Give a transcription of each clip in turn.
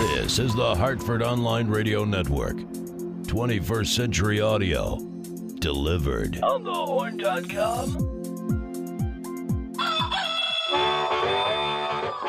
This is the Hartford Online Radio Network. 21st Century Audio. Delivered. On thehorn.com.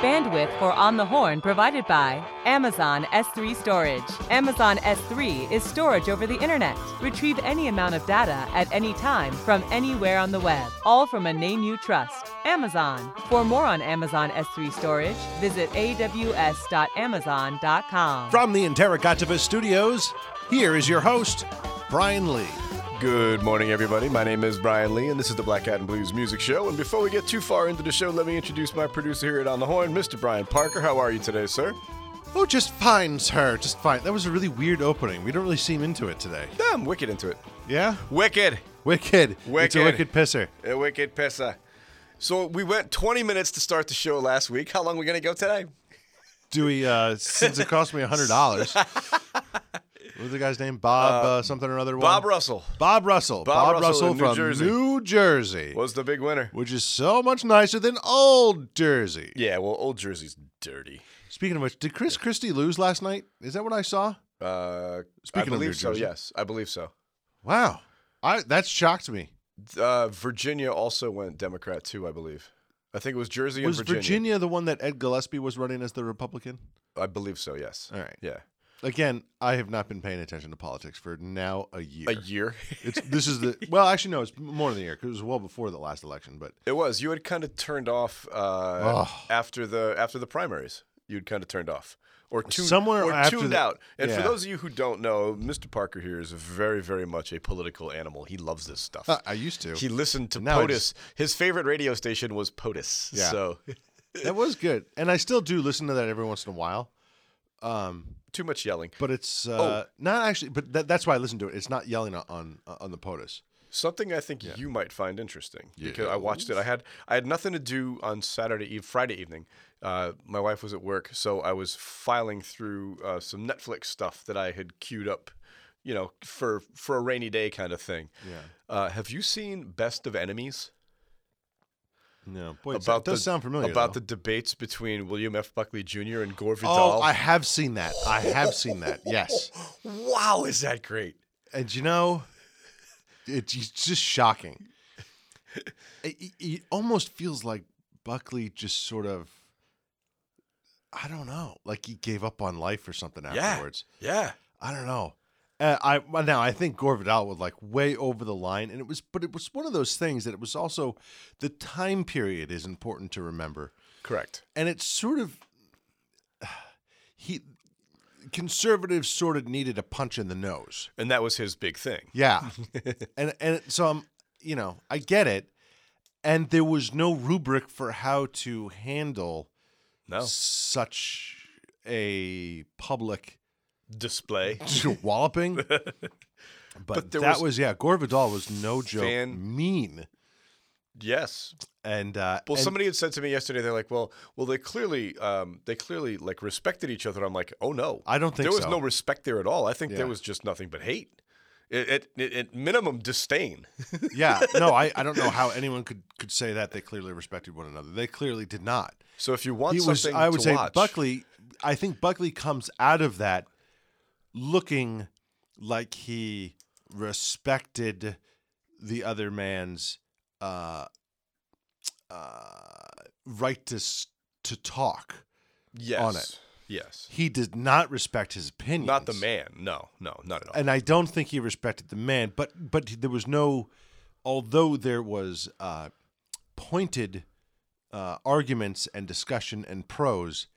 Bandwidth for On the Horn provided by Amazon S3 Storage. Amazon S3 is storage over the internet. Retrieve any amount of data at any time from anywhere on the web, all from a name you trust. Amazon. For more on Amazon S3 storage, visit aws.amazon.com. From the Interrogativist Studios, here is your host, Brian Lee. Good morning, everybody. My name is Brian Lee, and this is the Black Cat and Blues Music Show. And before we get too far into the show, let me introduce my producer here at On the Horn, Mr. Brian Parker. How are you today, sir? Oh, just fine, sir. Just fine. That was a really weird opening. We don't really seem into it today. Yeah, I'm wicked into it. Yeah? Wicked. Wicked. Wicked. It's a Wicked. wicked pisser. A wicked pissa. So we went 20 minutes to start the show last week. How long are we going to go today? Do we, uh, since it cost me $100, what was the guy's name? Bob uh, something or other? Bob? Russell Bob Russell. Bob Russell in New from Jersey. New Jersey, was the big winner. which is so much nicer than old Jersey. Yeah, well, Old Jersey's dirty. Speaking of which, did Chris Christie lose last night? Is that what I saw? Uh, Speaking I of believe New so, Jersey. yes. I believe so. Wow. I That shocked me. Uh, Virginia also went Democrat, too, I believe. I think it was Jersey Was and Virginia. Was Virginia the one that Ed Gillespie was running as the Republican? I believe so, yes. All right. Yeah. Again, I have not been paying attention to politics for now a year. A year. It's this is the well, actually no, it's more than a year because it was well before the last election. But it was. You had kind of turned off uh, Oh. after the after the primaries. You'd kind of turned off or tuned Somewhere or tuned the- out. And for those of you who don't know, Mr. Parker here is very, very much a political animal. He loves this stuff. uh, I used to. he listened to Now POTUS. just- His favorite radio station was POTUS. Yeah. So that was good, and I still do listen to that every once in a while. Um, too much yelling. but it's Oh. uh, not actually. But that, that's why I listen to it. It's not yelling on on, on the POTUS. Something I think you might find interesting because I watched it. I had I had nothing to do on Saturday eve, Friday evening. Uh, my wife was at work, so I was filing through uh, some Netflix stuff that I had queued up, you know, for for a rainy day kind of thing. Yeah. Uh, have you seen Best of Enemies? No, boy, it about does the, sound familiar. about though. the debates between William F. Buckley Jr. and Gore Vidal. Oh, I have seen that. I have seen that. Yes, wow, is that great? and you know, it's just shocking. It- it almost feels like Buckley just sort of, I don't know, like he gave up on life or something afterwards. Yeah. yeah. I don't know. Uh, I now I think Gore Vidal was like way over the line, and it was, but it was one of those things that it was also the time period is important to remember, Correct. and it's sort of he conservatives sort of needed a punch in the nose. And that was his big thing. Yeah, and and so I'm, you know, I get it, and there was no rubric for how to handle No such a public display. walloping. But, But that was was, yeah, Gore Vidal was no joke, fan- mean, Yes. and uh, Well, and- somebody had said to me yesterday, they're like, "Well, well, they clearly, um, they clearly like respected each other." I'm like, "Oh no, I don't think there was so. no respect there at all. I think Yeah. there was just nothing but hate. It, it, it, at minimum, disdain. yeah, no, I, I don't know how anyone could could say that they clearly respected one another. They clearly did not. So if you want he was, something I would say, watch, Buckley. I think Buckley comes out of that looking like he respected the other man's uh, uh, right to to talk. yes, on it. Yes, He did not respect his opinion. not the man. No, no, not at all. and I don't think he respected the man. But but there was no, although there was uh, pointed uh, arguments and discussion and prose,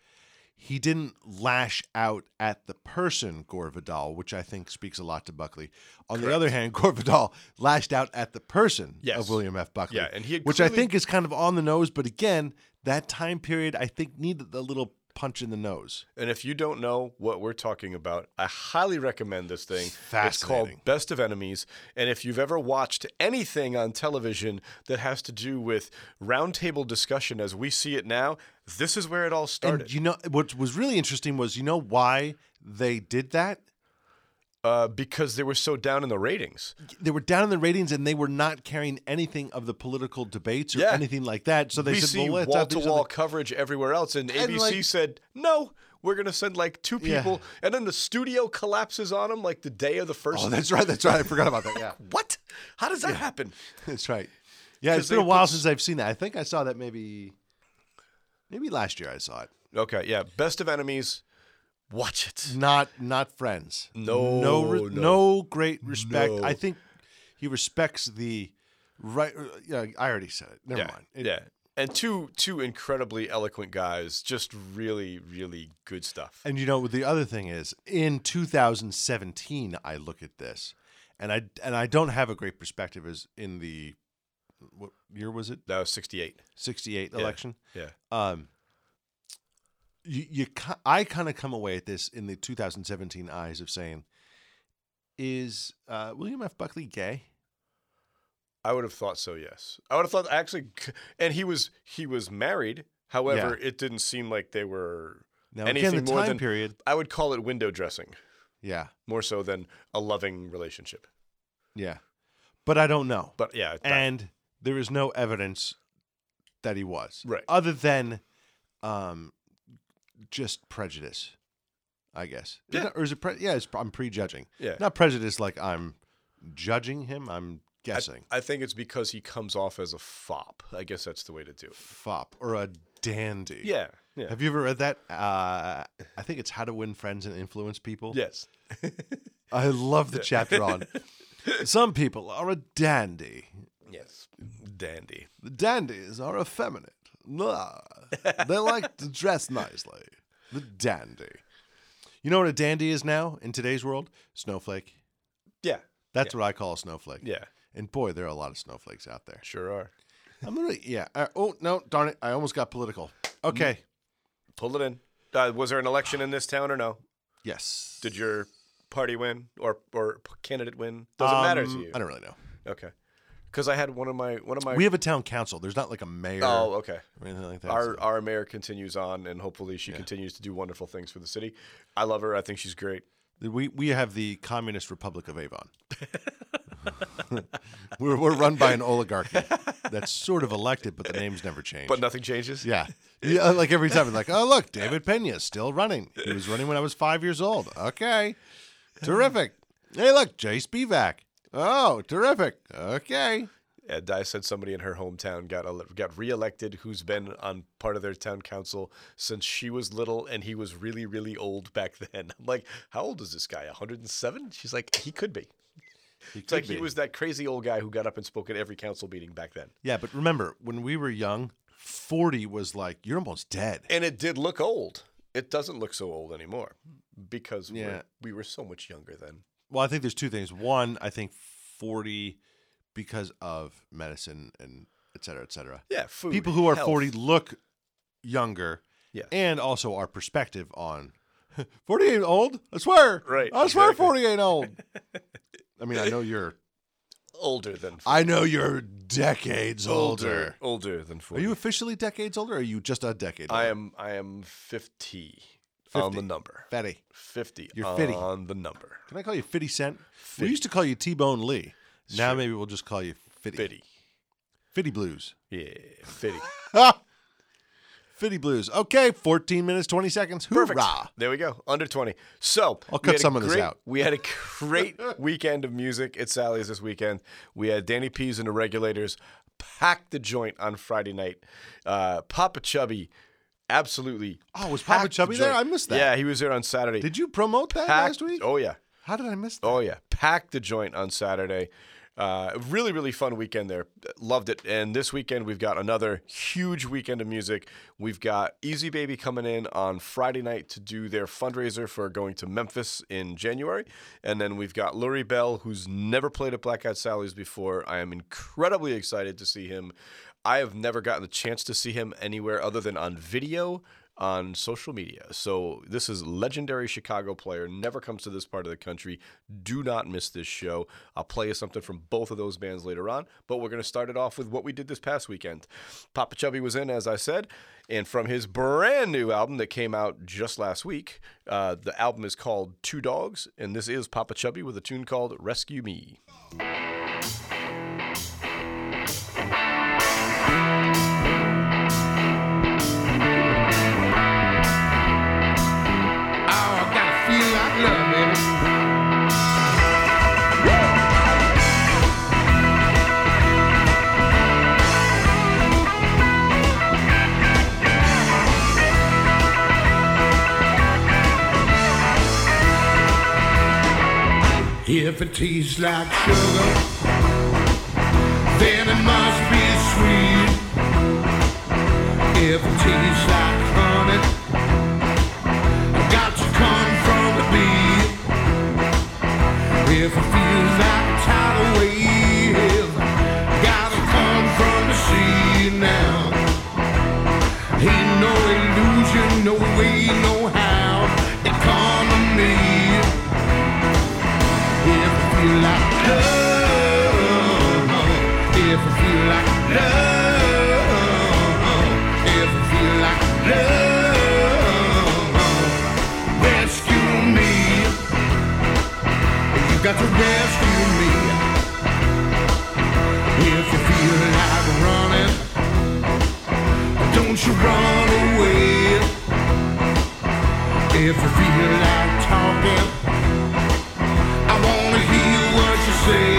he didn't lash out at the person Gore Vidal, which I think speaks a lot to Buckley. On the other hand, Gore Vidal lashed out at the person Yes. of William F. Buckley. Yeah, and he which I think is kind of on the nose. But again, that time period I think needed a little punch in the nose. And if you don't know what we're talking about, I highly recommend this thing. It's called Best of Enemies. And if you've ever watched anything on television that has to do with roundtable discussion as we see it now, this is where it all started. And you know what was really interesting was you know why they did that? Uh, because they were so down in the ratings. They were down in the ratings and they were not carrying anything of the political debates or Yeah. anything like that. So they we said, see "Well, let's wall to wall coverage everywhere else. And, And, ABC like- said, no, we're gonna send like two Yeah. people, and then the studio collapses on them like the day of the first. Oh, that's right. That's right. I forgot about that. Yeah, what? How does that happen? that's right. Yeah, it's been a while put- since I've seen that. I think I saw that maybe, maybe last year. I saw it. Okay, yeah. Best of enemies. Watch it. Not not friends. No, no, re- no. no great respect. No. I think he respects the right. Yeah, I already said it. Never yeah, mind. It- yeah. And two two incredibly eloquent guys. Just really really good stuff. And you know, the other thing is, in 2017, I look at this, and I and I don't have a great perspective as in the what year was it? That was sixty eight. 68 Yeah. election. Yeah. Um, you you I kind of come away at this in the 2017 eyes of saying, is uh, William F. Buckley gay? I would have thought so. Yes, I would have thought actually, and he was he was married. However, it didn't seem like they were Now anything again, the more time than period. I would call it window dressing Yeah, more so than a loving relationship. yeah, but I don't know. But yeah, that- and there is no evidence that he was Right. other than um just prejudice i guess Yeah. or is it pre- yeah it's, i'm prejudging Yeah. not prejudice like i'm judging him i'm guessing I think it's because he comes off as a fop. I guess that's the way to do it. fop or a dandy Yeah, yeah. have you ever read that uh i think it's how to win friends and influence people yes. i love the chapter on some people are a dandy yes. Dandy. The dandies are effeminate. Nah. they like to dress nicely. The dandy. You know what a dandy is now in today's world? Snowflake. Yeah. That's what I call a snowflake. Yeah. And boy, there are a lot of snowflakes out there. Sure are. I'm gonna, yeah. Uh, oh no, darn it! I almost got political. Okay. Pull it in. Uh, was there an election in this town or no? Yes. Did your party win or or candidate win? Doesn't matter to Um, you. I don't really know. Okay. Because I had one of my one of my. We have a town council. There's not like a mayor oh, okay. or anything like that. Our so- our mayor continues on, and hopefully she continues to do wonderful things for the city. I love her. I think she's great. We we have the Communist Republic of Avon. we're we're run by an oligarchy that's sort of elected, but the names never change. But nothing changes. yeah, yeah. Like every time, like, oh look, David Pena's still running. He was running when I was five years old. Okay, terrific. Hey, look, Jay Spivak. Oh, terrific. Okay. And I said somebody in her hometown got ele- got reelected who's been on part of their town council since she was little and he was really really old back then. I'm like, how old is this guy? 107? She's like, he could be. He It's like could he was that crazy old guy who got up and spoke at every council meeting back then. Yeah, but remember when we were young, forty was like you're almost dead. And it did look old. It doesn't look so old anymore because Yeah. we were so much younger then. Well, I think there's two things. One, I think forty because of medicine and et cetera, et cetera. Yeah, food. people who are health. 40 look younger Yeah. and also our perspective on 40 ain't old i swear Right, i swear exactly. 40 ain't old i mean i know you're older than i know you're decades older, older than 40. are you officially decades older or are you just a decade older? I am I am 50, on the number. Fetty. 50 You're 50. on the number. can i call you 50 cent we used to call you t-bone lee now Sure. maybe we'll just call you 50 50. 50 blues Yeah, 50. ah! 50 blues okay 14 minutes 20 seconds Perfect. Hoorah. There we go. Under 20. So I'll we cut had a some of this great- out. We had a great weekend of music at Sally's this weekend. We had Danny Pease and the Regulators pack the joint on Friday night. Uh, Popa Chubby absolutely. Oh, was Popa Chubby there? I missed that. Yeah, he was there on Saturday. did you promote that Packed- last week Oh, yeah. how did i miss that Oh yeah, packed the joint on Saturday. Uh, really, really fun weekend there. Loved it. And this weekend we've got another huge weekend of music. We've got Easy Baby coming in on Friday night to do their fundraiser for going to Memphis in January, and then we've got Lurrie Bell, who's never played at Black Eyed Sally's before. I am incredibly excited to see him. I have never gotten the chance to see him anywhere other than on video on social media. So this is legendary Chicago player, never comes to this part of the country. Do not miss this show. I'll play you something from both of those bands later on, but we're going to start it off with what we did this past weekend. Popa Chubby was in, as I said, and from his brand new album that came out just last week, uh, the album is called Two Dogs, and this is Popa Chubby with a tune called Rescue Me. If it tastes like sugar, then it must be sweet. If it tastes like honey, it got to come from the bee. If it feels like If you feel like talking. I wanna hear what you say.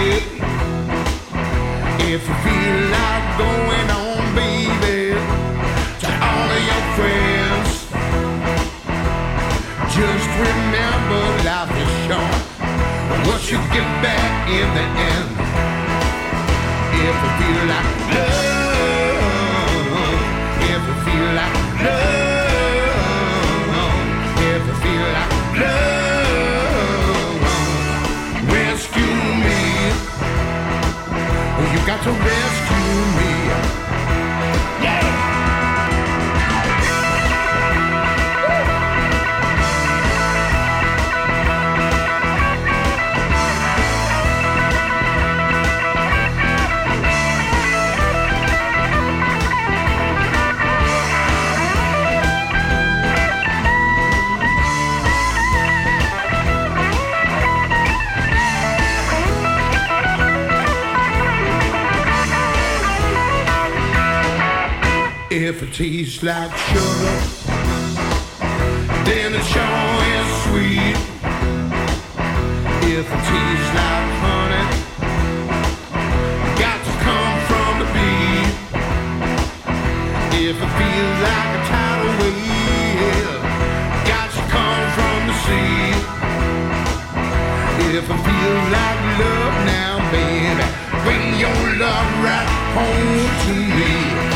If you feel like going on, baby, to all of your friends, just remember life is short. What you get back in the end. If you feel like love, if you feel like love, to rescue If it tastes like sugar, then it sure is sweet. If it tastes like honey, got to come from the bee. If it feels like a tidal wave, got to come from the sea. If it feels like love now, baby, bring your love right home to me.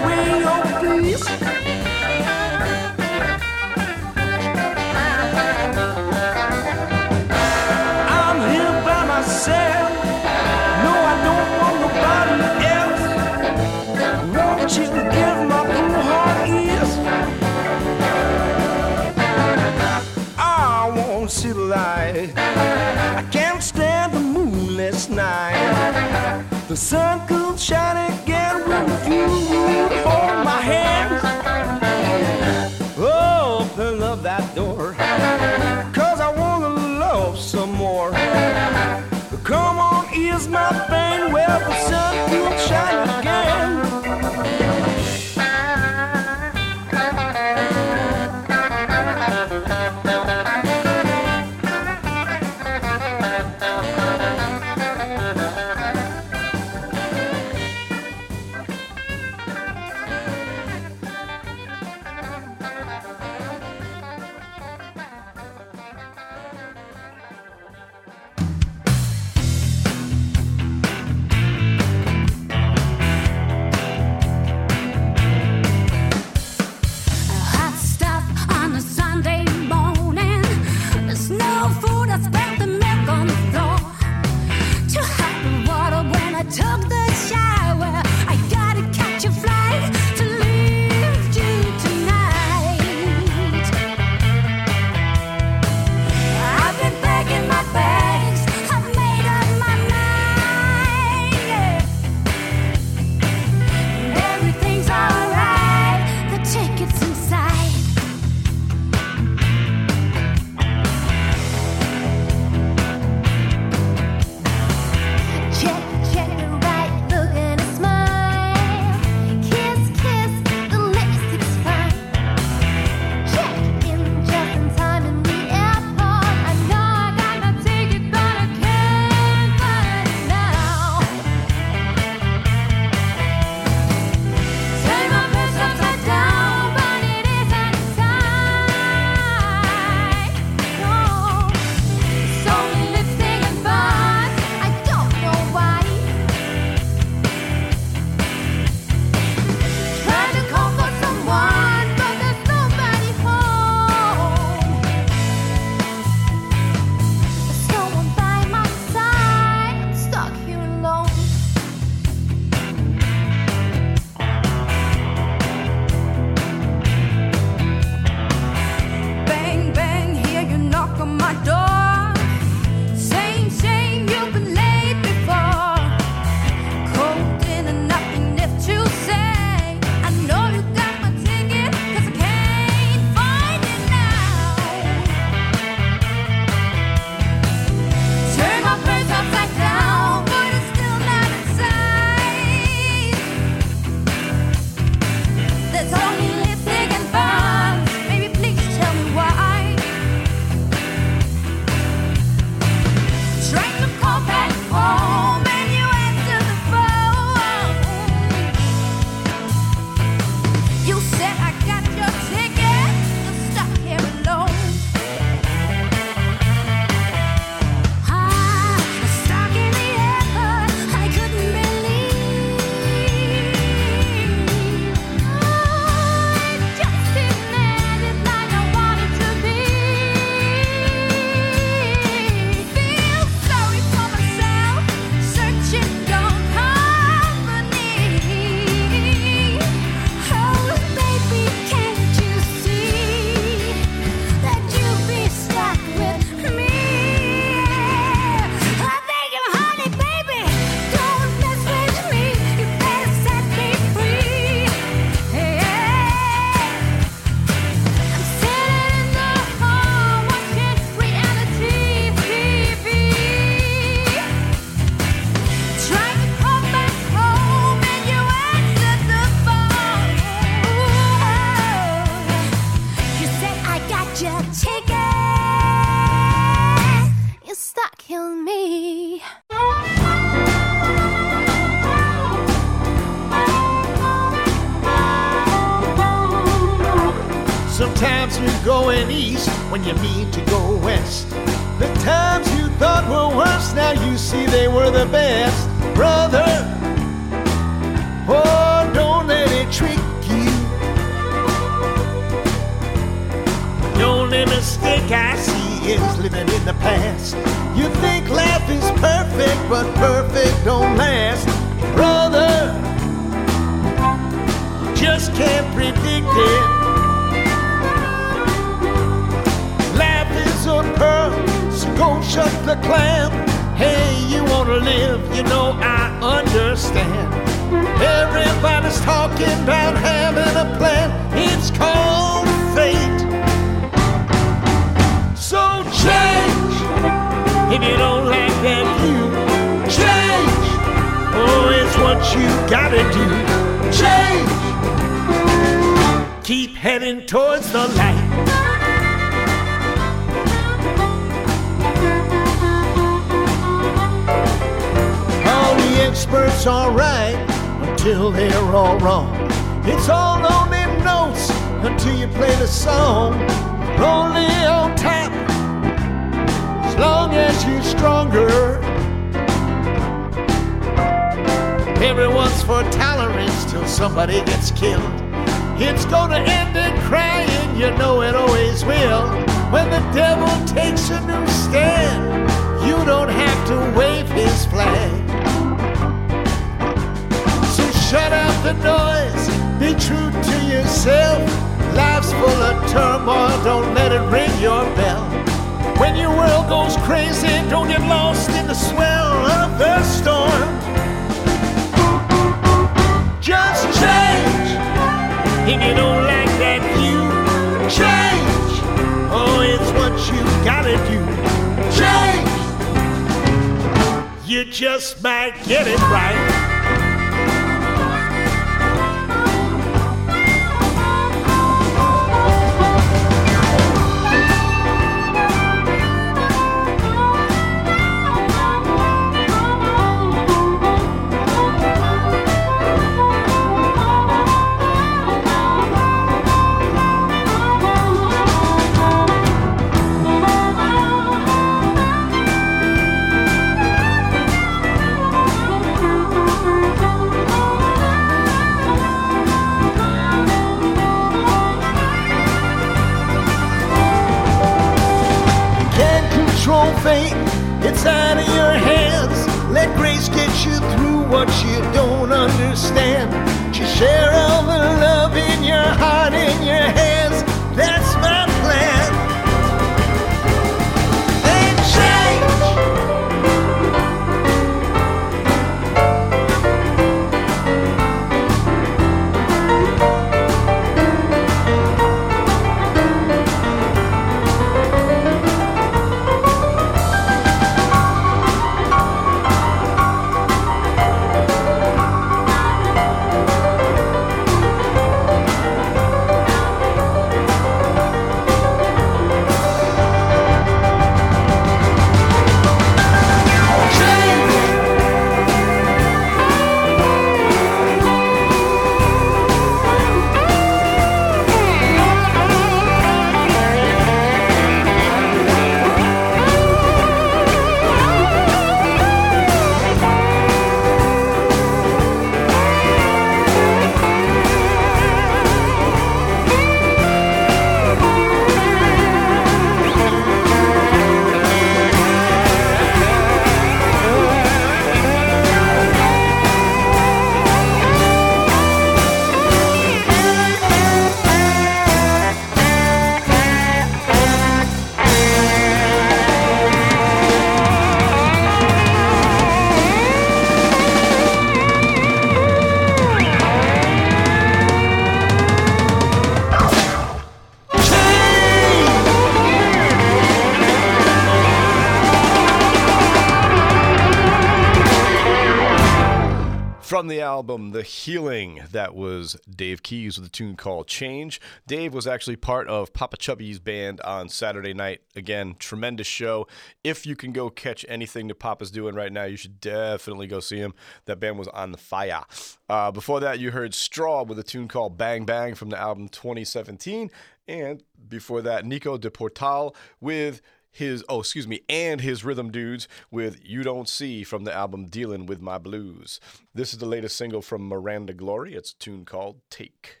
From the album The Healing, that was Dave Keyes with a tune called Change. Dave was actually part of Popa Chubby's band on Saturday night. Again, tremendous show. If you can go catch anything that Popa's doing right now, you should definitely go see him. That band was on the fire. Uh, before that, you heard Straw with a tune called Bang Bang from the album 2017. And before that, Nico Duportal with his oh excuse me and his rhythm dudes with you don't see from the album dealing with my blues this is the latest single from miranda glory it's a tune called take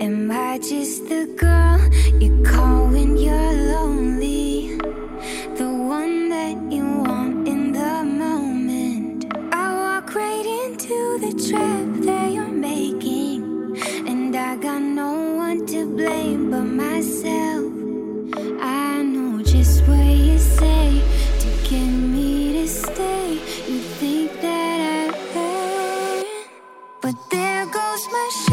Am I just the girl you call when you're lonely? The one that you want in the moment. I walk right into the trap blame but myself. I know just what you say to get me to stay. You think that I learned, but there goes my.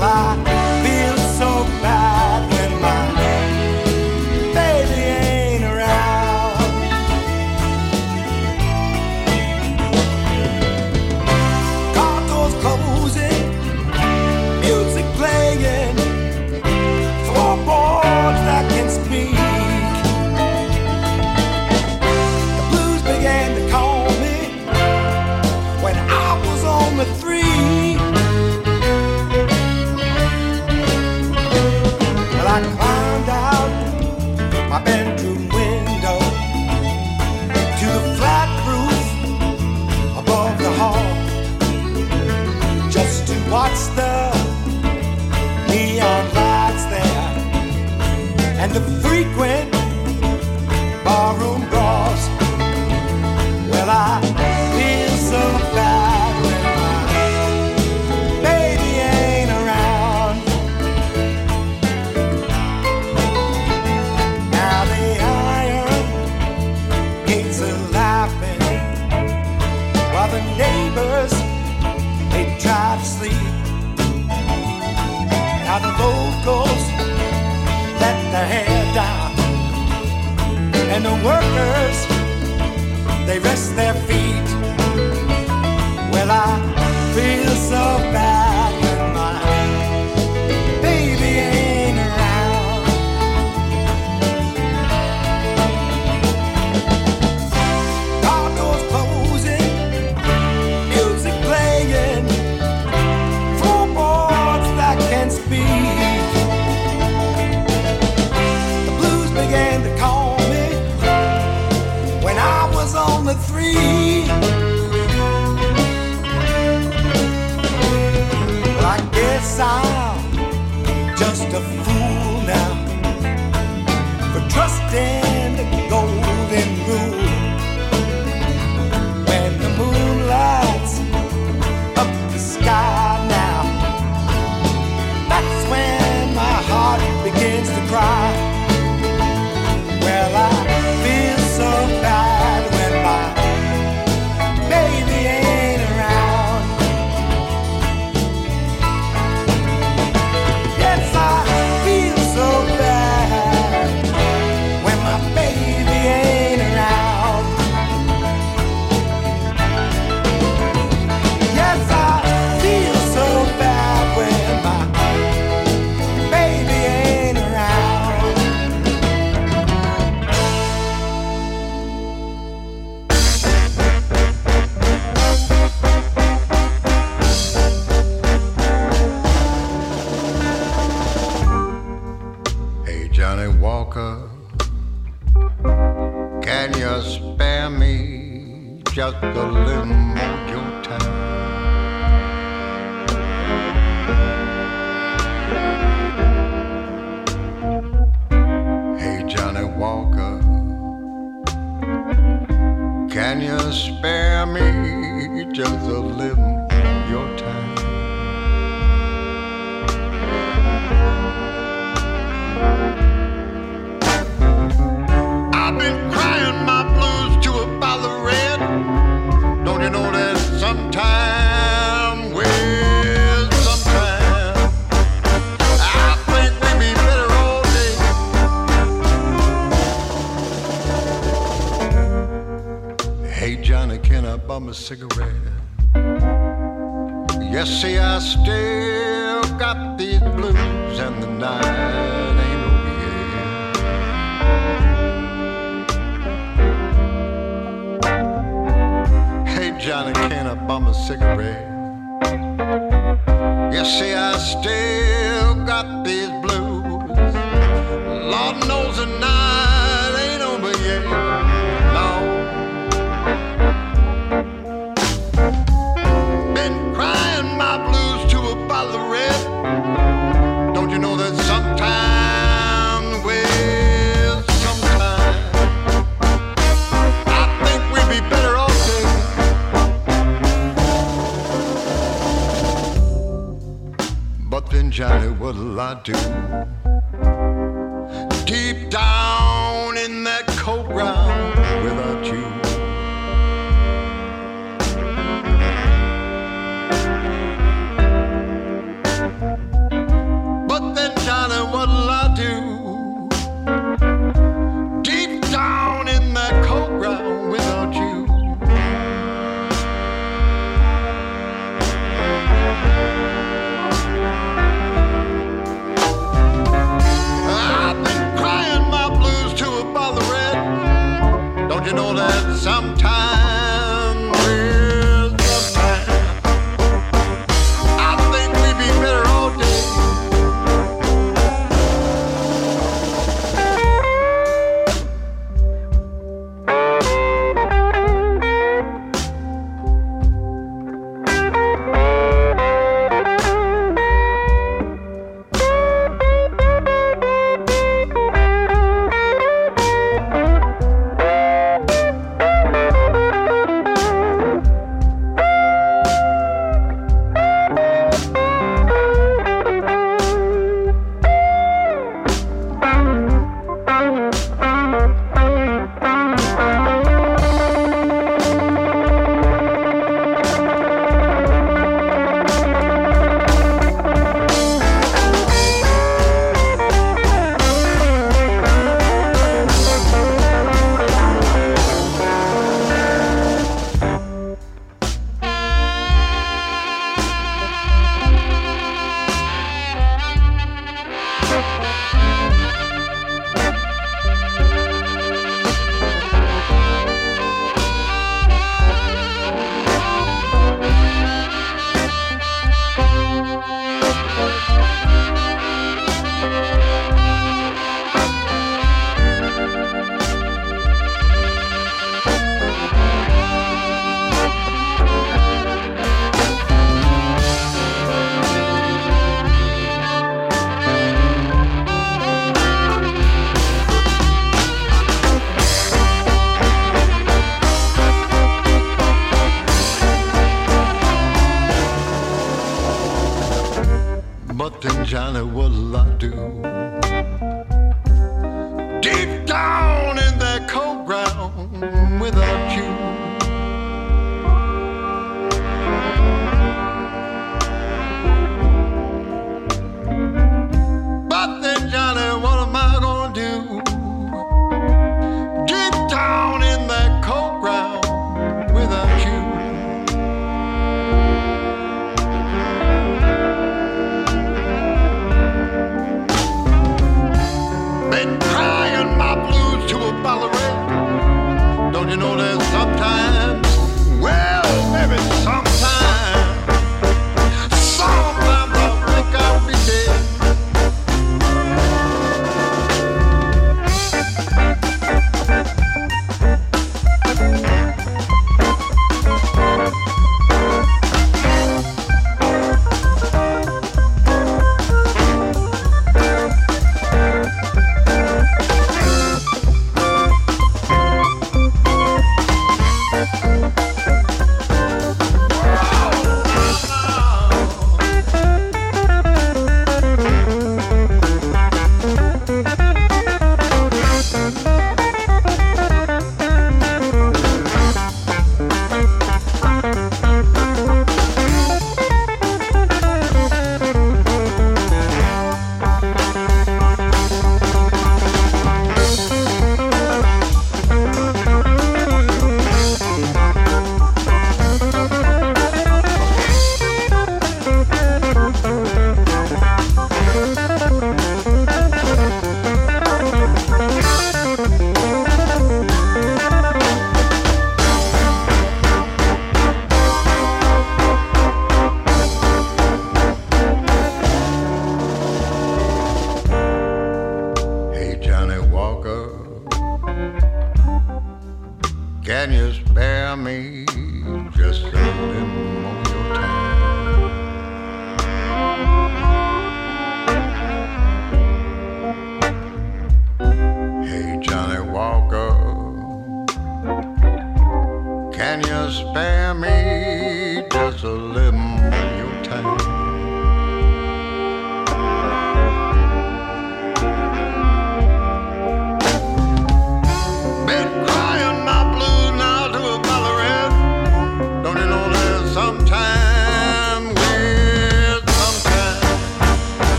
lá. bum a cigarette. Yes, see, I still got these blues, and the night ain't over yet. Hey, Johnny, can I bum a cigarette? Yes, see, I still do?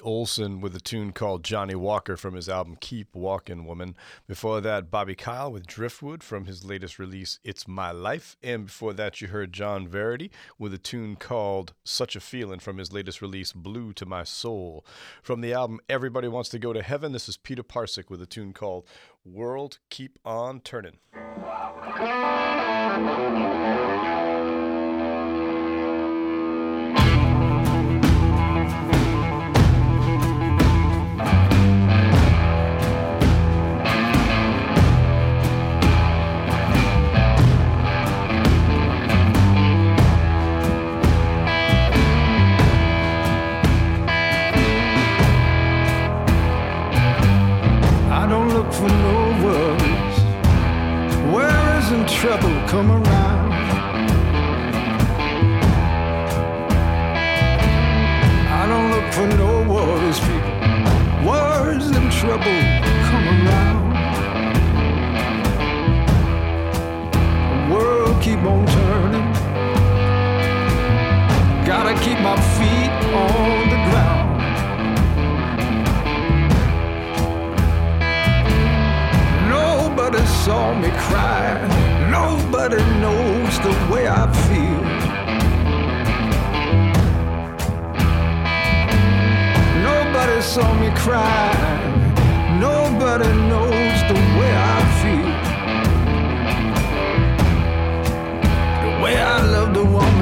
Olson with a tune called Johnny Walker from his album Keep Walkin' Woman. Before that, Bobby Kyle with Driftwood from his latest release, It's My Life. And before that, you heard John Verity with a tune called Such a Feeling from his latest release, Blue to My Soul. From the album Everybody Wants to Go to Heaven, this is Peter Parcek with a tune called World Keep On Turning. look for no worries. Where isn't trouble come around? I don't look for no worries, people. Worries and trouble come around. The world keep on turning. Gotta keep my feet on the ground. Saw me cry. Nobody knows the way I feel. Nobody saw me cry. Nobody knows the way I feel. The way I love the woman.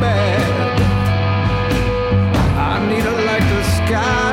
Bad. I need her like the sky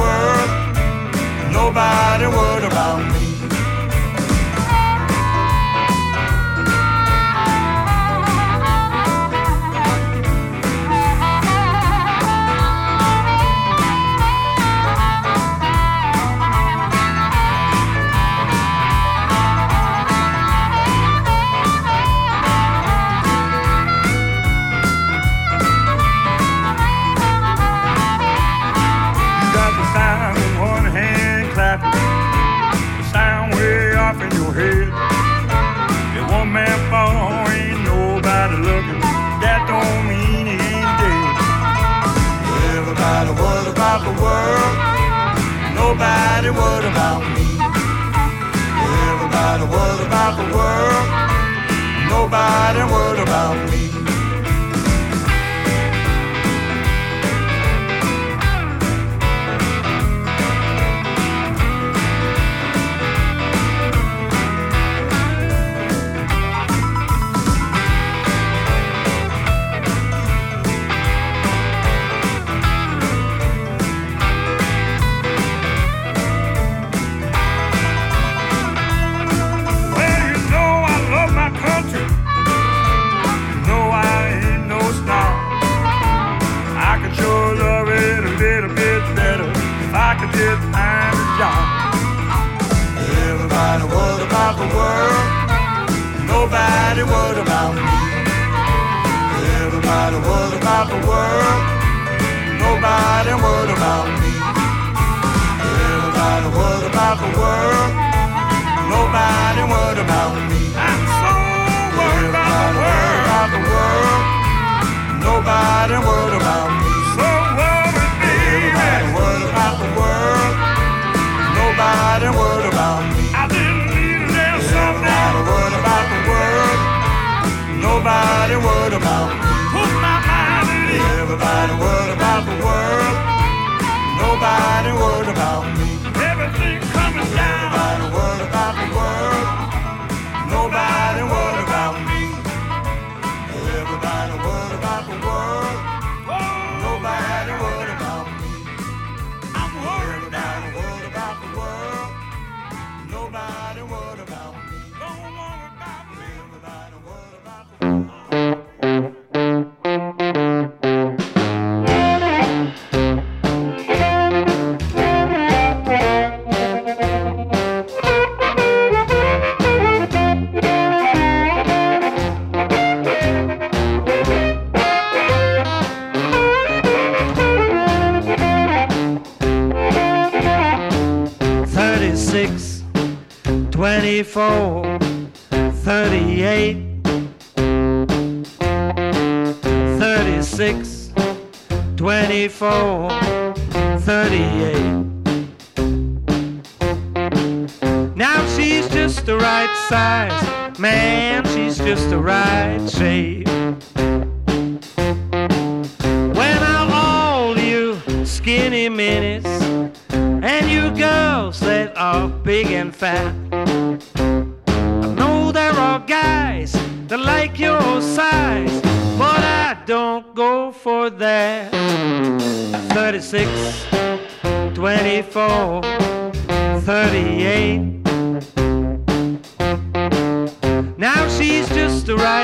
world, nobody would about me. the world, nobody worried about me. Everybody worried about the world, nobody worried about me. the world, nobody worried about me. Everybody worried about the world, nobody worried about me. Everybody worried about the world, nobody worried about me. I'm so worried about, worried about the world, nobody worried about me. So worried, baby. Everybody worried about the world, nobody worried about me. Not a word about the world. Nobody worried about me? Everybody worried about the world. Nobody worried about me. Everything coming down. Everybody worried about the world.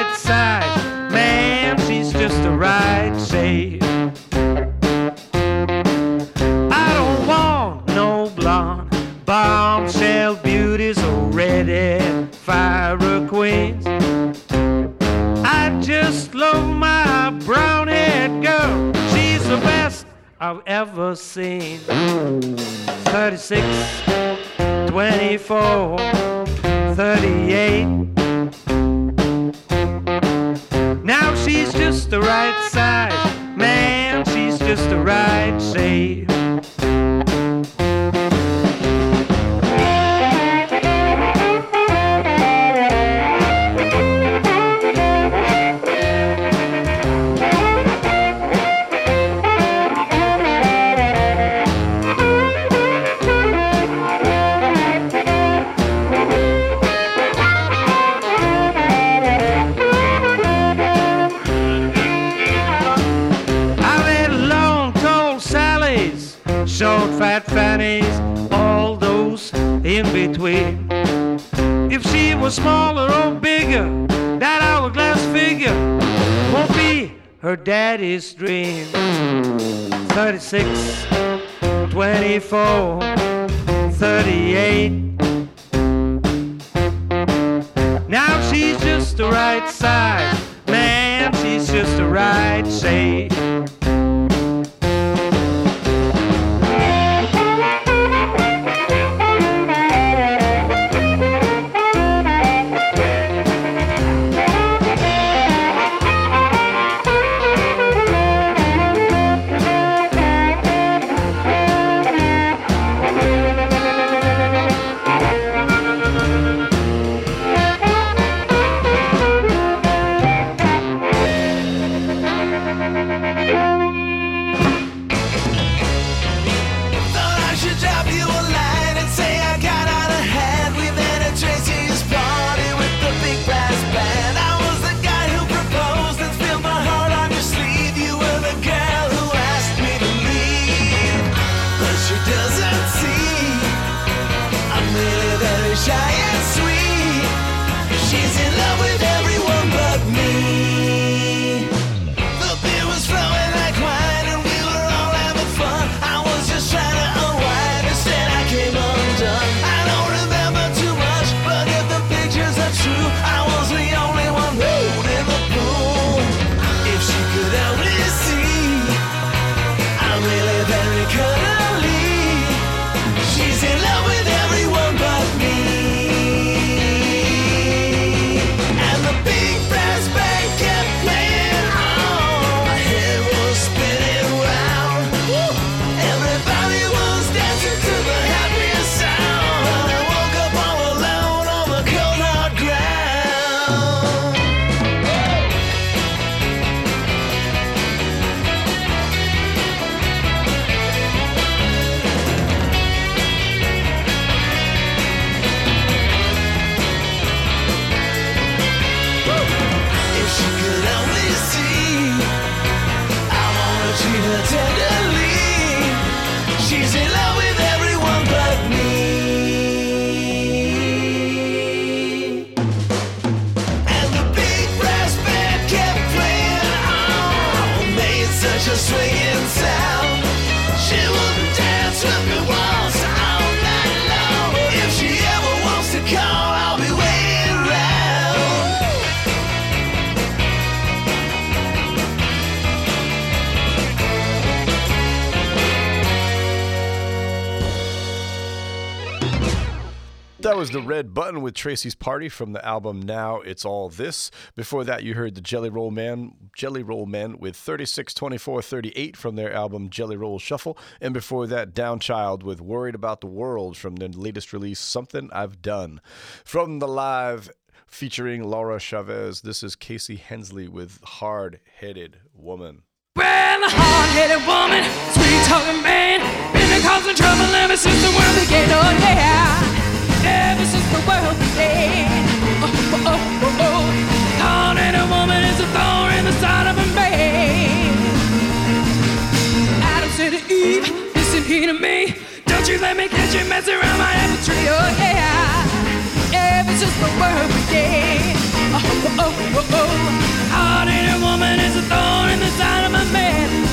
right side. Ma'am, she's just the right shade. I don't want no blonde bombshell beauties or red fire queens. I just love my brown haired girl. She's the best I've ever seen. 36, 24, 38. Daddy's dream. 36, 24, made such a That was the Red Button with Tracy's Party from the album Now It's All This. Before that, you heard the Jelly Roll Man, Jelly Roll Men with 36, 24, 38 from their album Jelly Roll Shuffle. And before that, Downchild with Worried About the World from their latest release, Something I've Done. From the live featuring Laura Chavez, this is Casey Hensley with Hard Headed Woman. Well, a hard-headed woman, sweet-talking man, been causing trouble ever since the world began. Oh yeah, ever since the world began. Oh oh oh oh. oh. Hard-headed woman is a thorn in the side of a man. Adam said to Eve, listen here to me. Don't you let me catch you messing around my apple tree. Oh yeah, ever since the world began. Oh oh oh oh. oh. Hard-headed woman is a thorn in the side of a man.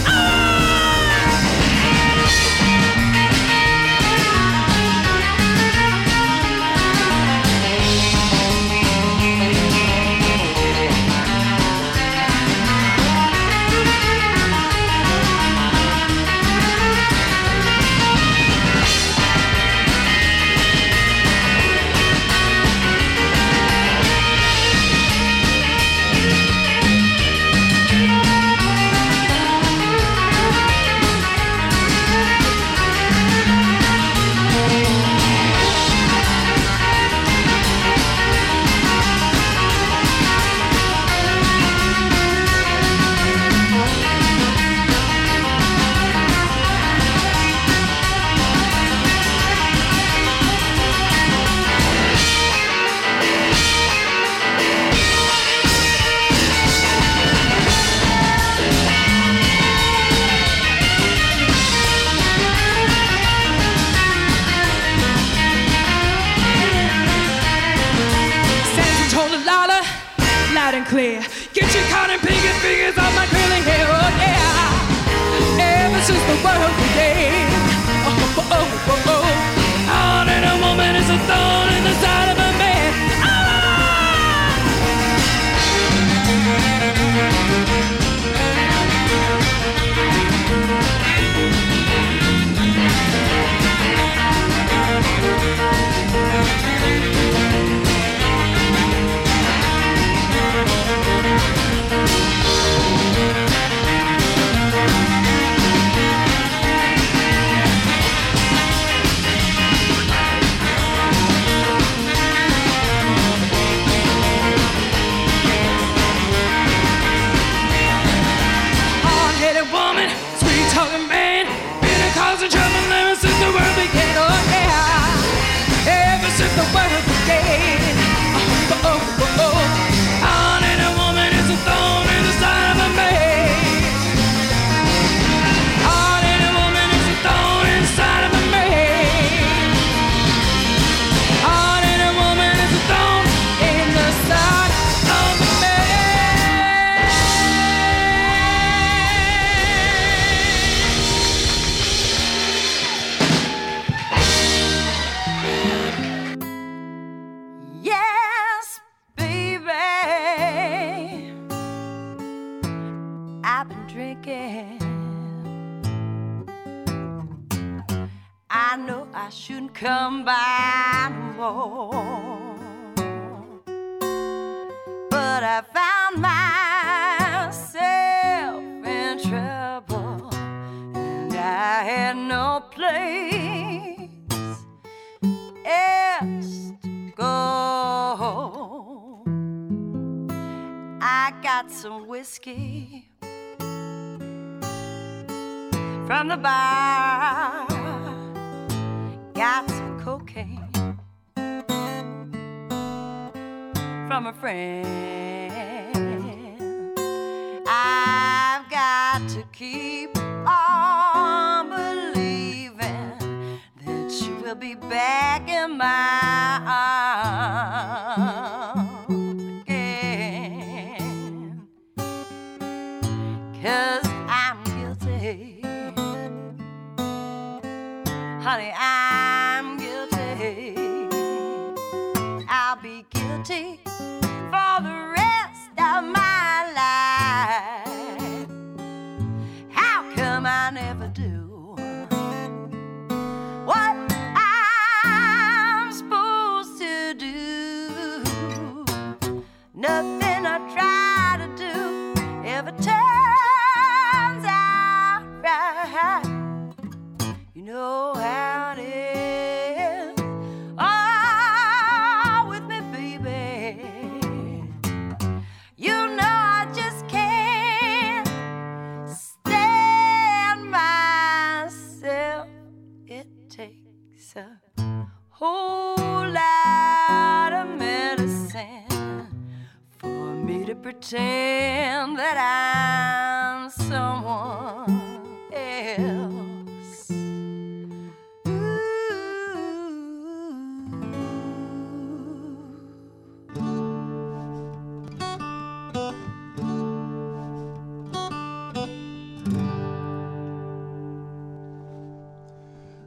boring.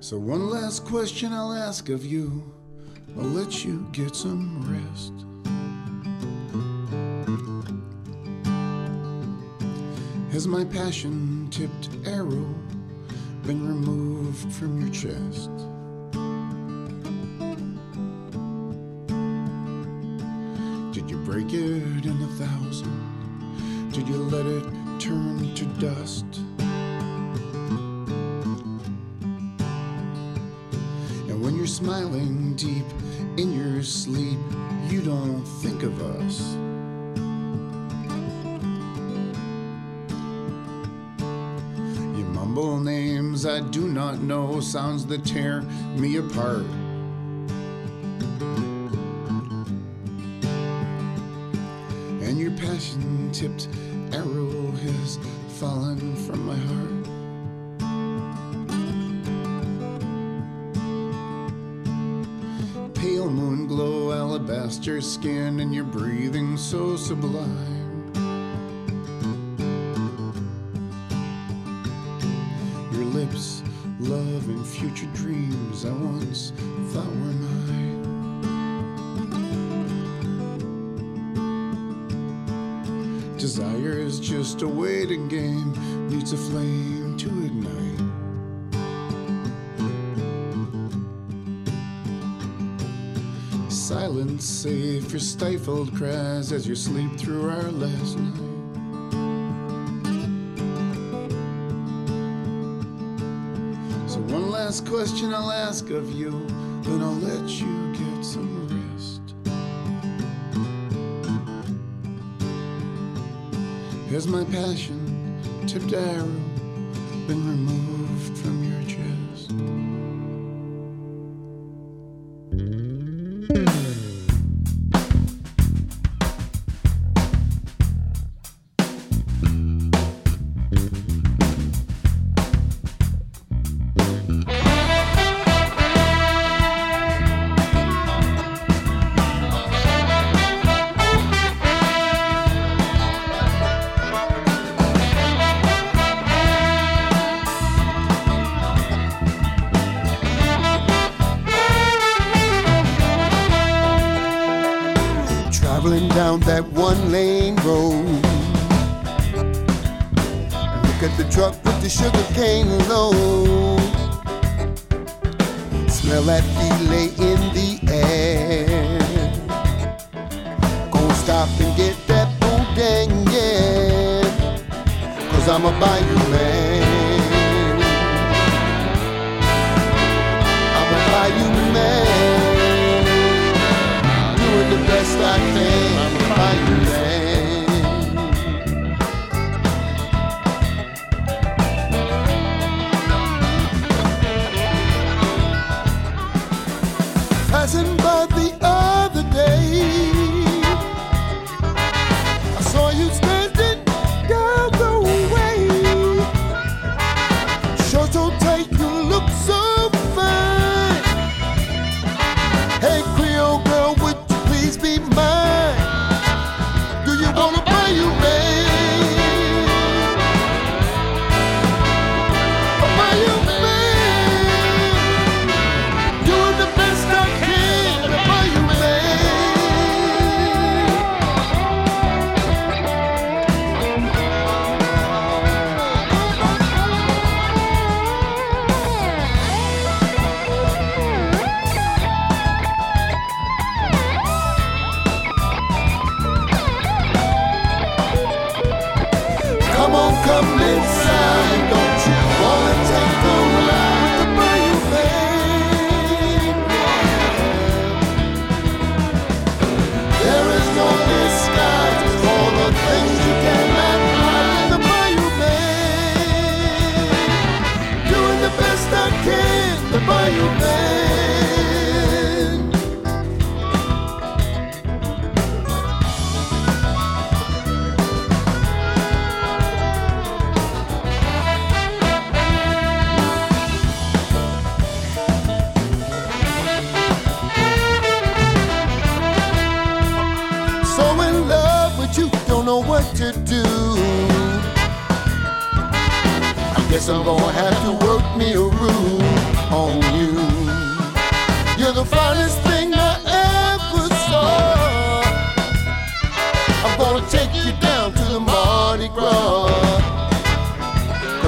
So, one last question I'll ask of you. I'll let you get some rest. Has my passion tipped arrow been removed from your chest? Did you break it in a thousand? Did you let it turn to dust? deep in your sleep, you don't think of us. You mumble names I do not know, sounds that tear me apart. skin and your breathing so sublime. Your lips, love, and future dreams I once thought were mine. Desire is just a waiting game, needs a flame to and save your stifled cries as you sleep through our last night. So, one last question I'll ask of you, then I'll let you get some rest. Has my passion tipped arrow been removed?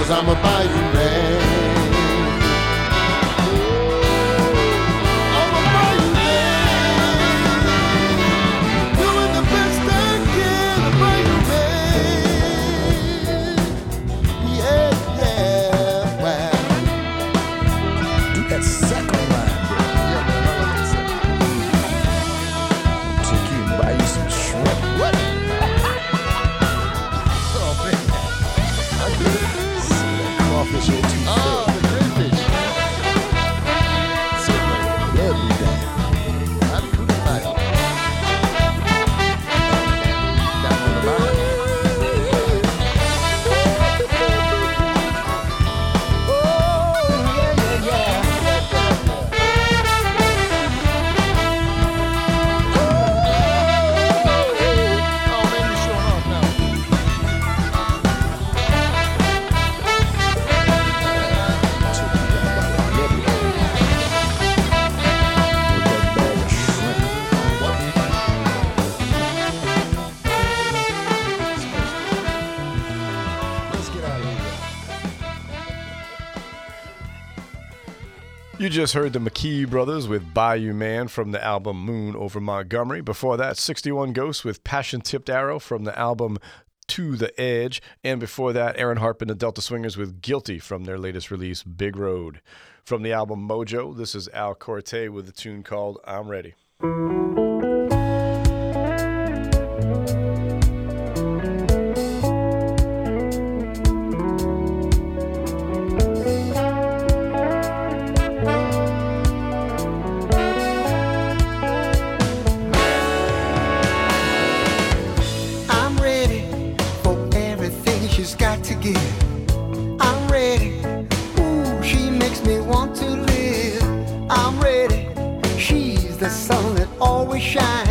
Cause I'm a bayou man just heard the McKee brothers with Bayou Man from the album Moon Over Montgomery. Before that, 61 Ghosts with Passion Tipped Arrow from the album To the Edge. And before that, Aaron Harp and the Delta Swingers with Guilty from their latest release, Big Road. From the album Mojo, this is Al Corte with a tune called I'm Ready. shine.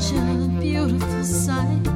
Such a beautiful sight.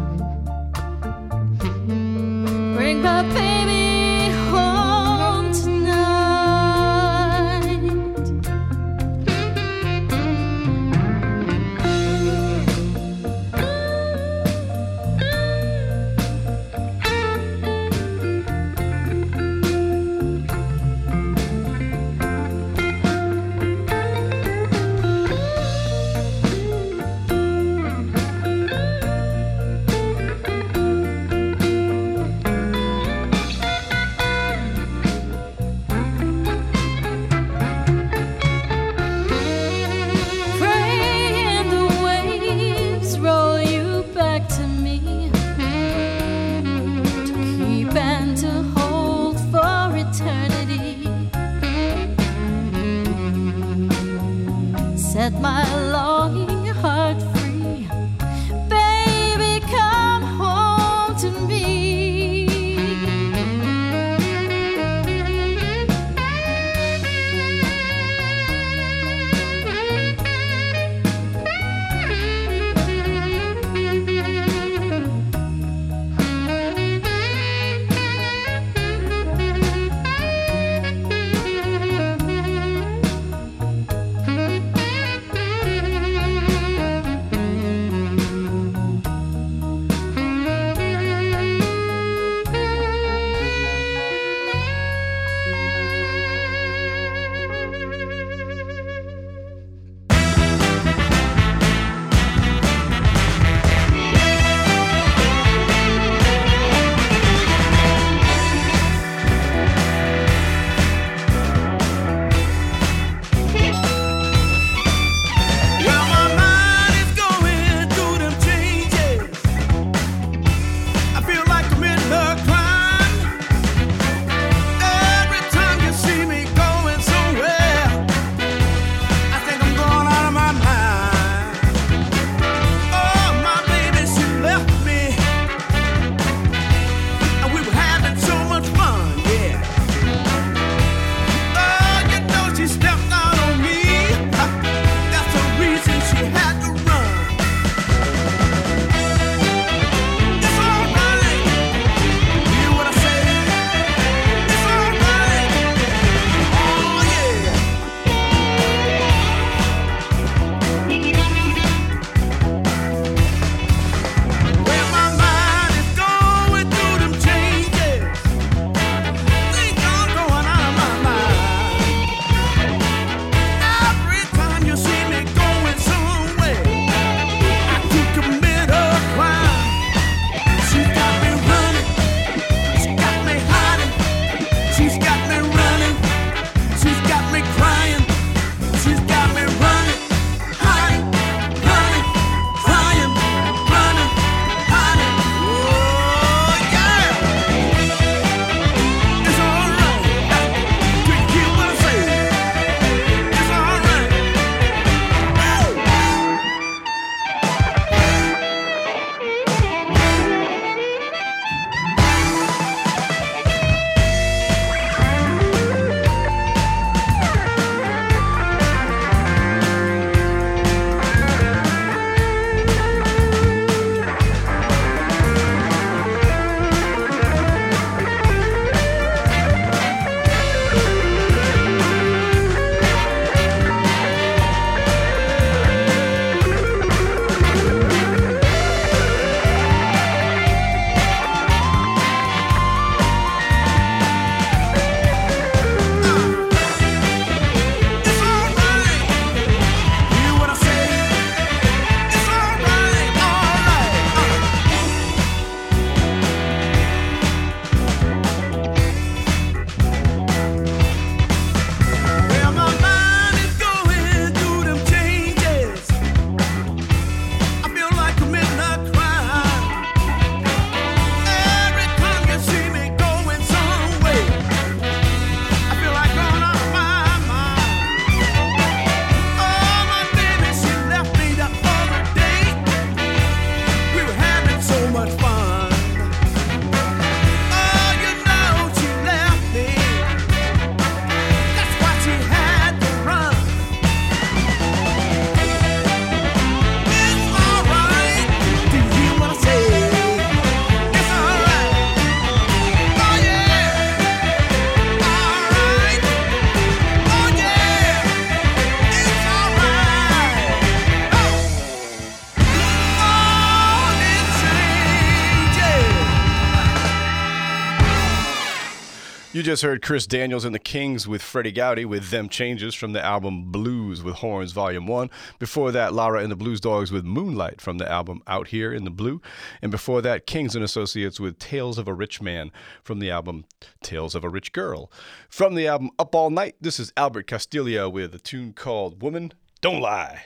Just heard Chris Daniels and the Kings with Freddi Gowdy with Them Changes from the album Blues with Horns Volume 1. Before that, Lara and the Blues Dogs with Moonlight from the album Out Here in the Blue. And before that, Kings and Associates with Tales of a Rich Man from the album Tales of a Rich Girl. From the album Up All Night, this is Albert Castiglia with a tune called Woman Don't Lie.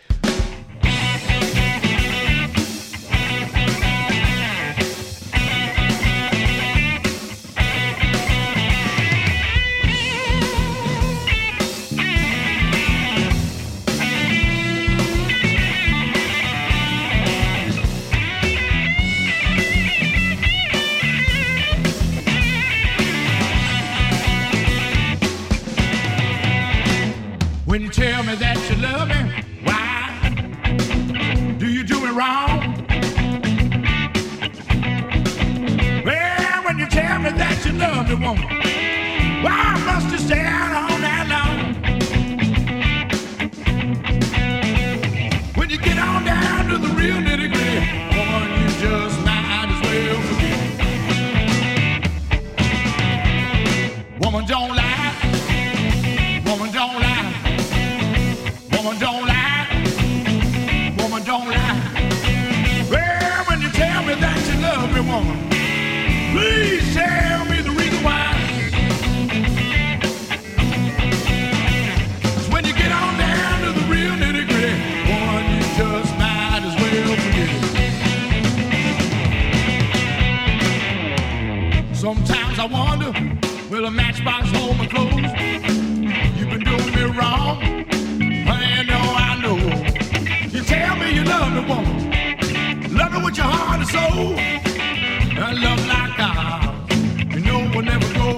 When you tell me that you love me, why do you do it wrong? Well, when you tell me that you love me, woman, Sometimes I wonder, will a matchbox hold my clothes? You've been doing me wrong. I know, I know. You tell me you love me, woman. Love me with your heart and soul. A love like ours, you know will never go.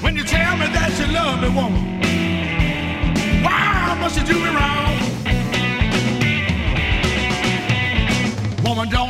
When you tell me that you love me, woman, why must you do me wrong? Woman, don't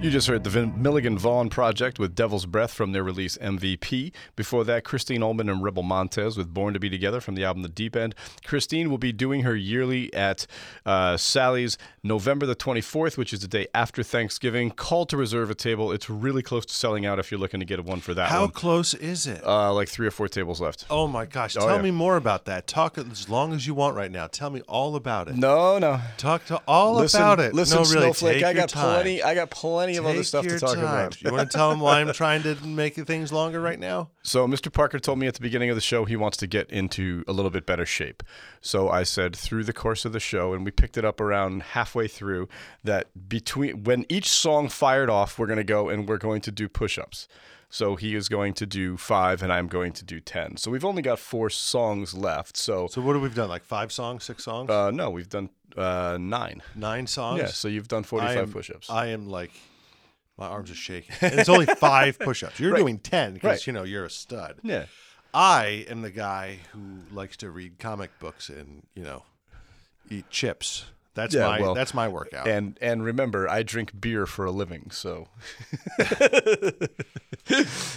You just heard the Vin- Milligan Vaughn Project with Devil's Breath from their release MVP. Before that, Christine Ohlman and Rebel Montez with Born to Be Together from the album The Deep End. Christine will be doing her yearly at uh, Sally's November the 24th, which is the day after Thanksgiving. Call to reserve a table. It's really close to selling out if you're looking to get one for that How one. close is it? Uh, like three or four tables left. Oh my gosh! Oh, Tell yeah. me more about that. Talk as long as you want right now. Tell me all about it. No, no. Talk to all listen, about it. Listen, no, really. Snowflake. I got time. plenty. I got plenty of other stuff to talk time. about. You want to tell him why I'm trying to make things longer right now? So Mr. Parker told me at the beginning of the show he wants to get into a little bit better shape. So I said through the course of the show, and we picked it up around halfway through, that between when each song fired off, we're going to go and we're going to do push-ups. So he is going to do five, and I'm going to do ten. So we've only got four songs left. So So what have we done? Like five songs, six songs, uh, no, we've done uh, nine. nine songs. Yeah. So you've done 45 am- push-ups. I am like, my arms are shaking. And it's only five push-ups. You're Right. doing ten because Right. you know you're a stud. yeah. I am the guy who likes to read comic books and you know eat chips. That's Yeah, my well, that's my workout. And and remember, I drink beer for a living. So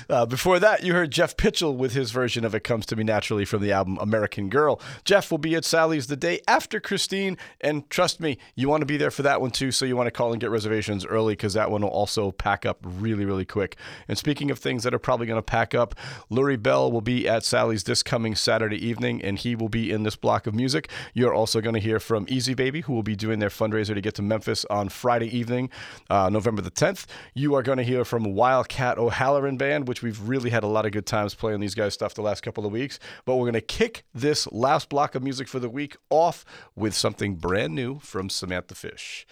uh, before that, you heard Jeff Pitchell with his version of "It Comes to Me Naturally" from the album American Girl. Jeff will be at Sally's the day after Christine, and trust me, you want to be there for that one too. So you want to call and get reservations early because that one will also pack up really really quick. And speaking of things that are probably going to pack up, Lurrie Bell will be at Sally's this coming Saturday evening, and he will be in this block of music. You're also going to hear from Easy Baby, who will be doing their fundraiser to get to Memphis on Friday evening, uh, November the 10th. You are going to hear from Wildcat O'Halloran Band, which we've really had a lot of good times playing these guys' stuff the last couple of weeks. But we're going to kick this last block of music for the week off with something brand new from Samantha Fish.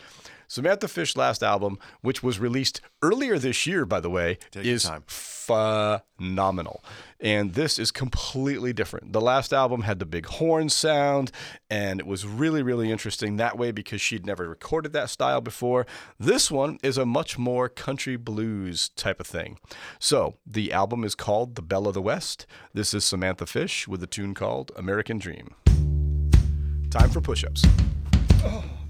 Samantha Fish last album, which was released earlier this year, by the way, Take is phenomenal. And this is completely different. The last album had the big horn sound, and it was really, really interesting that way because she'd never recorded that style before. This one is a much more country blues type of thing. So the album is called The Belle of the West. This is Samantha Fish with a tune called American Dream. Time for push ups. Blood oh.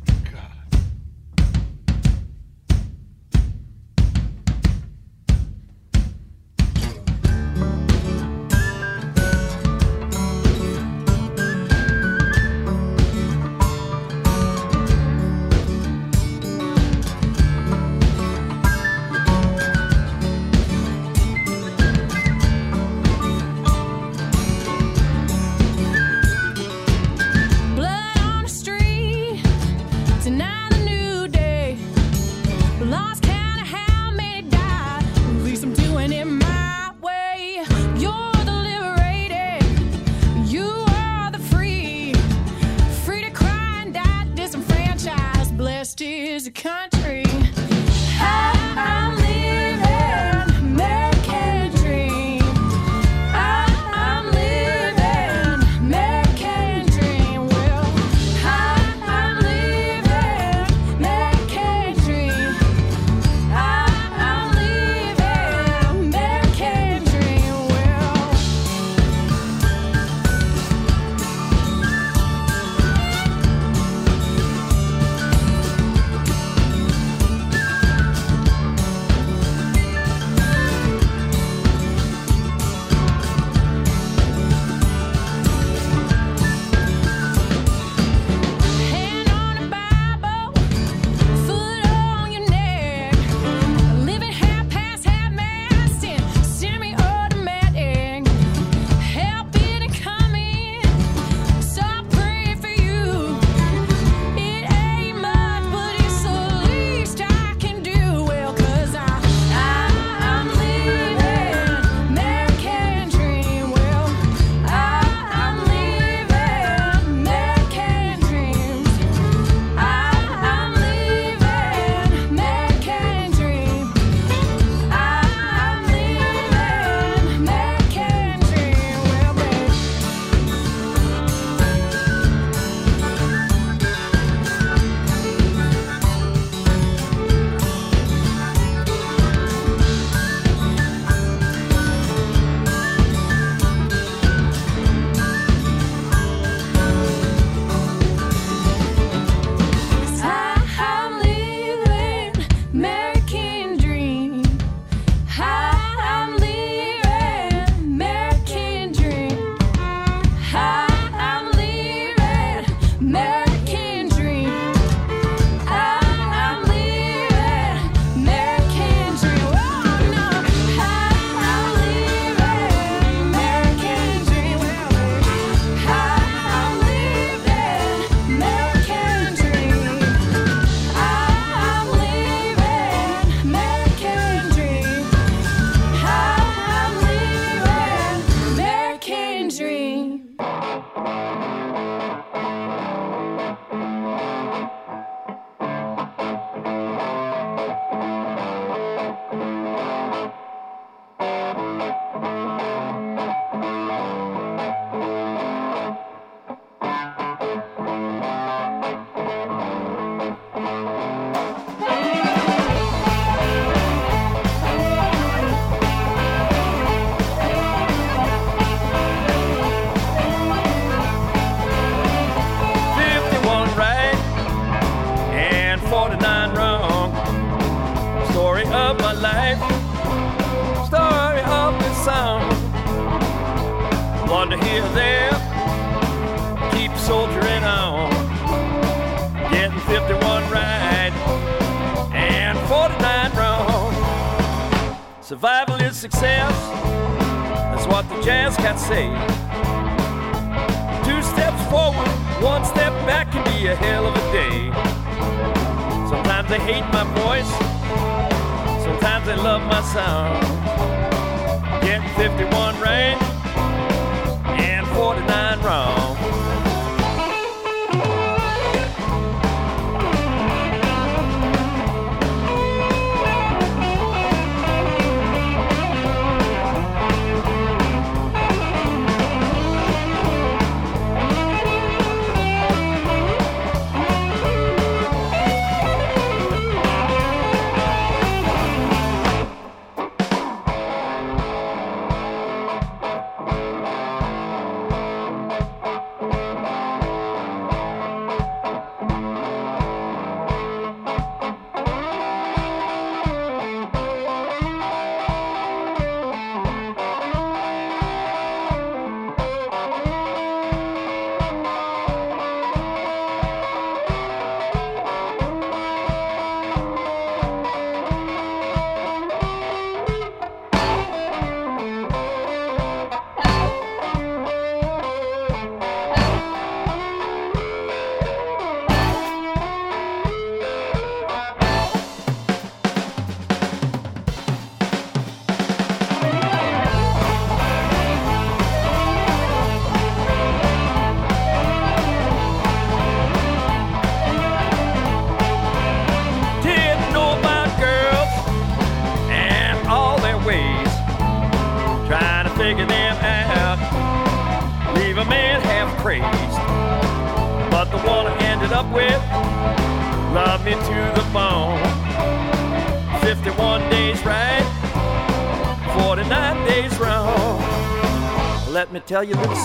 Tell you a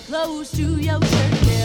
close to your circle.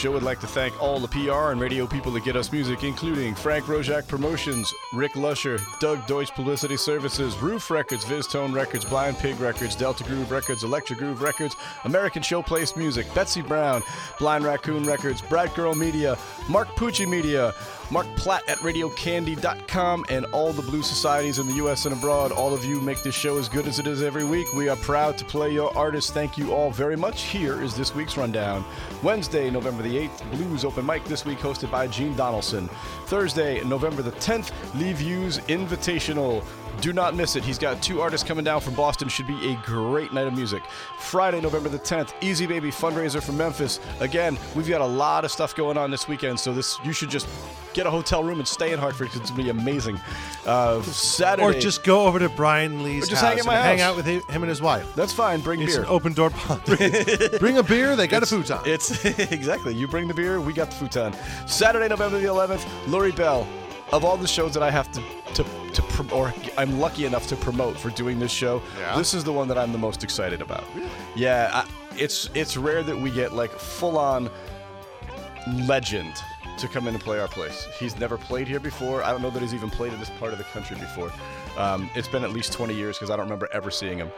show would like to thank all the PR and radio people that get us music, including Frank Roszak Promotions, Rick Lusher, Doug Deutsch Publicity Services, Ruf Records, VizzTone Records, Blind Pig Records, Delta Groove Records, Electric Groove Records, American Showplace Music, Betsy Brown, Blind Raccoon Records, Brad Girl Media, Mark Pucci Media, Mark Platt at RadioCandy.com, and all the blues societies in the U.S. and abroad. All of you make this show as good as it is every week. We are proud to play your artists. Thank you all very much. Here is this week's rundown. Wednesday, November the 8th, Blues Open Mic this week hosted by Gene Donaldson. Thursday, November the 10th, Lee Views Invitational. Do not miss it. He's got two artists coming down from Boston. Should be a great night of music. Friday, November the 10th, Easy Baby fundraiser from Memphis. Again, we've got a lot of stuff going on this weekend, so this you should just get a hotel room and stay in Hartford because it's gonna be amazing. Uh, Saturday, Or just go over to Brian Lee's just house hang and hang out with him and his wife. That's fine. Bring It's beer. an open door policy. Bring a beer. They got a futon. It's exactly. You bring the beer, we got the futon. Saturday, November the 11th, Lurrie Bell. Of all the shows that I have to to to or I'm lucky enough to promote for doing this show, Yeah? this is the one that I'm the most excited about. Yeah, I, it's it's rare that we get like full on legend to come in and play our place. He's never played here before. I don't know that he's even played in this part of the country before. Um, it's been at least 20 years because I don't remember ever seeing him.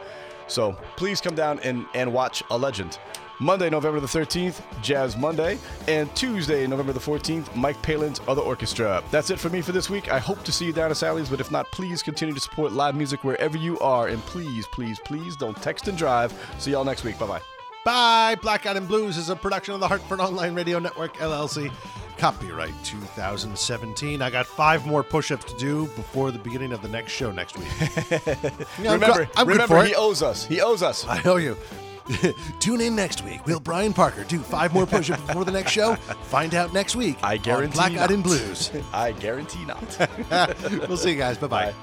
So please come down and, and watch a legend. Monday, November the 13th, Jazz Monday, and Tuesday, November the 14th, Mike Palin's Other Orchestra. That's it for me for this week. I hope to see you down at Sally's, but if not, please continue to support live music wherever you are, and please, please, please don't text and drive. See y'all next week. Bye bye. Bye. Black Eyed and Blues is a production of the Hartford Online Radio Network, LLC. Copyright 2017. I got five more push-ups to do before the beginning of the next show next week. Yeah, I'm remember, go- I'm remember, he it. owes us. He owes us. I owe you. Tune in next week. Will Brian Parker do five more push-ups before the next show? Find out next week. I guarantee Black Eyed and. Blues. I guarantee not. we'll see you guys. Bye-bye.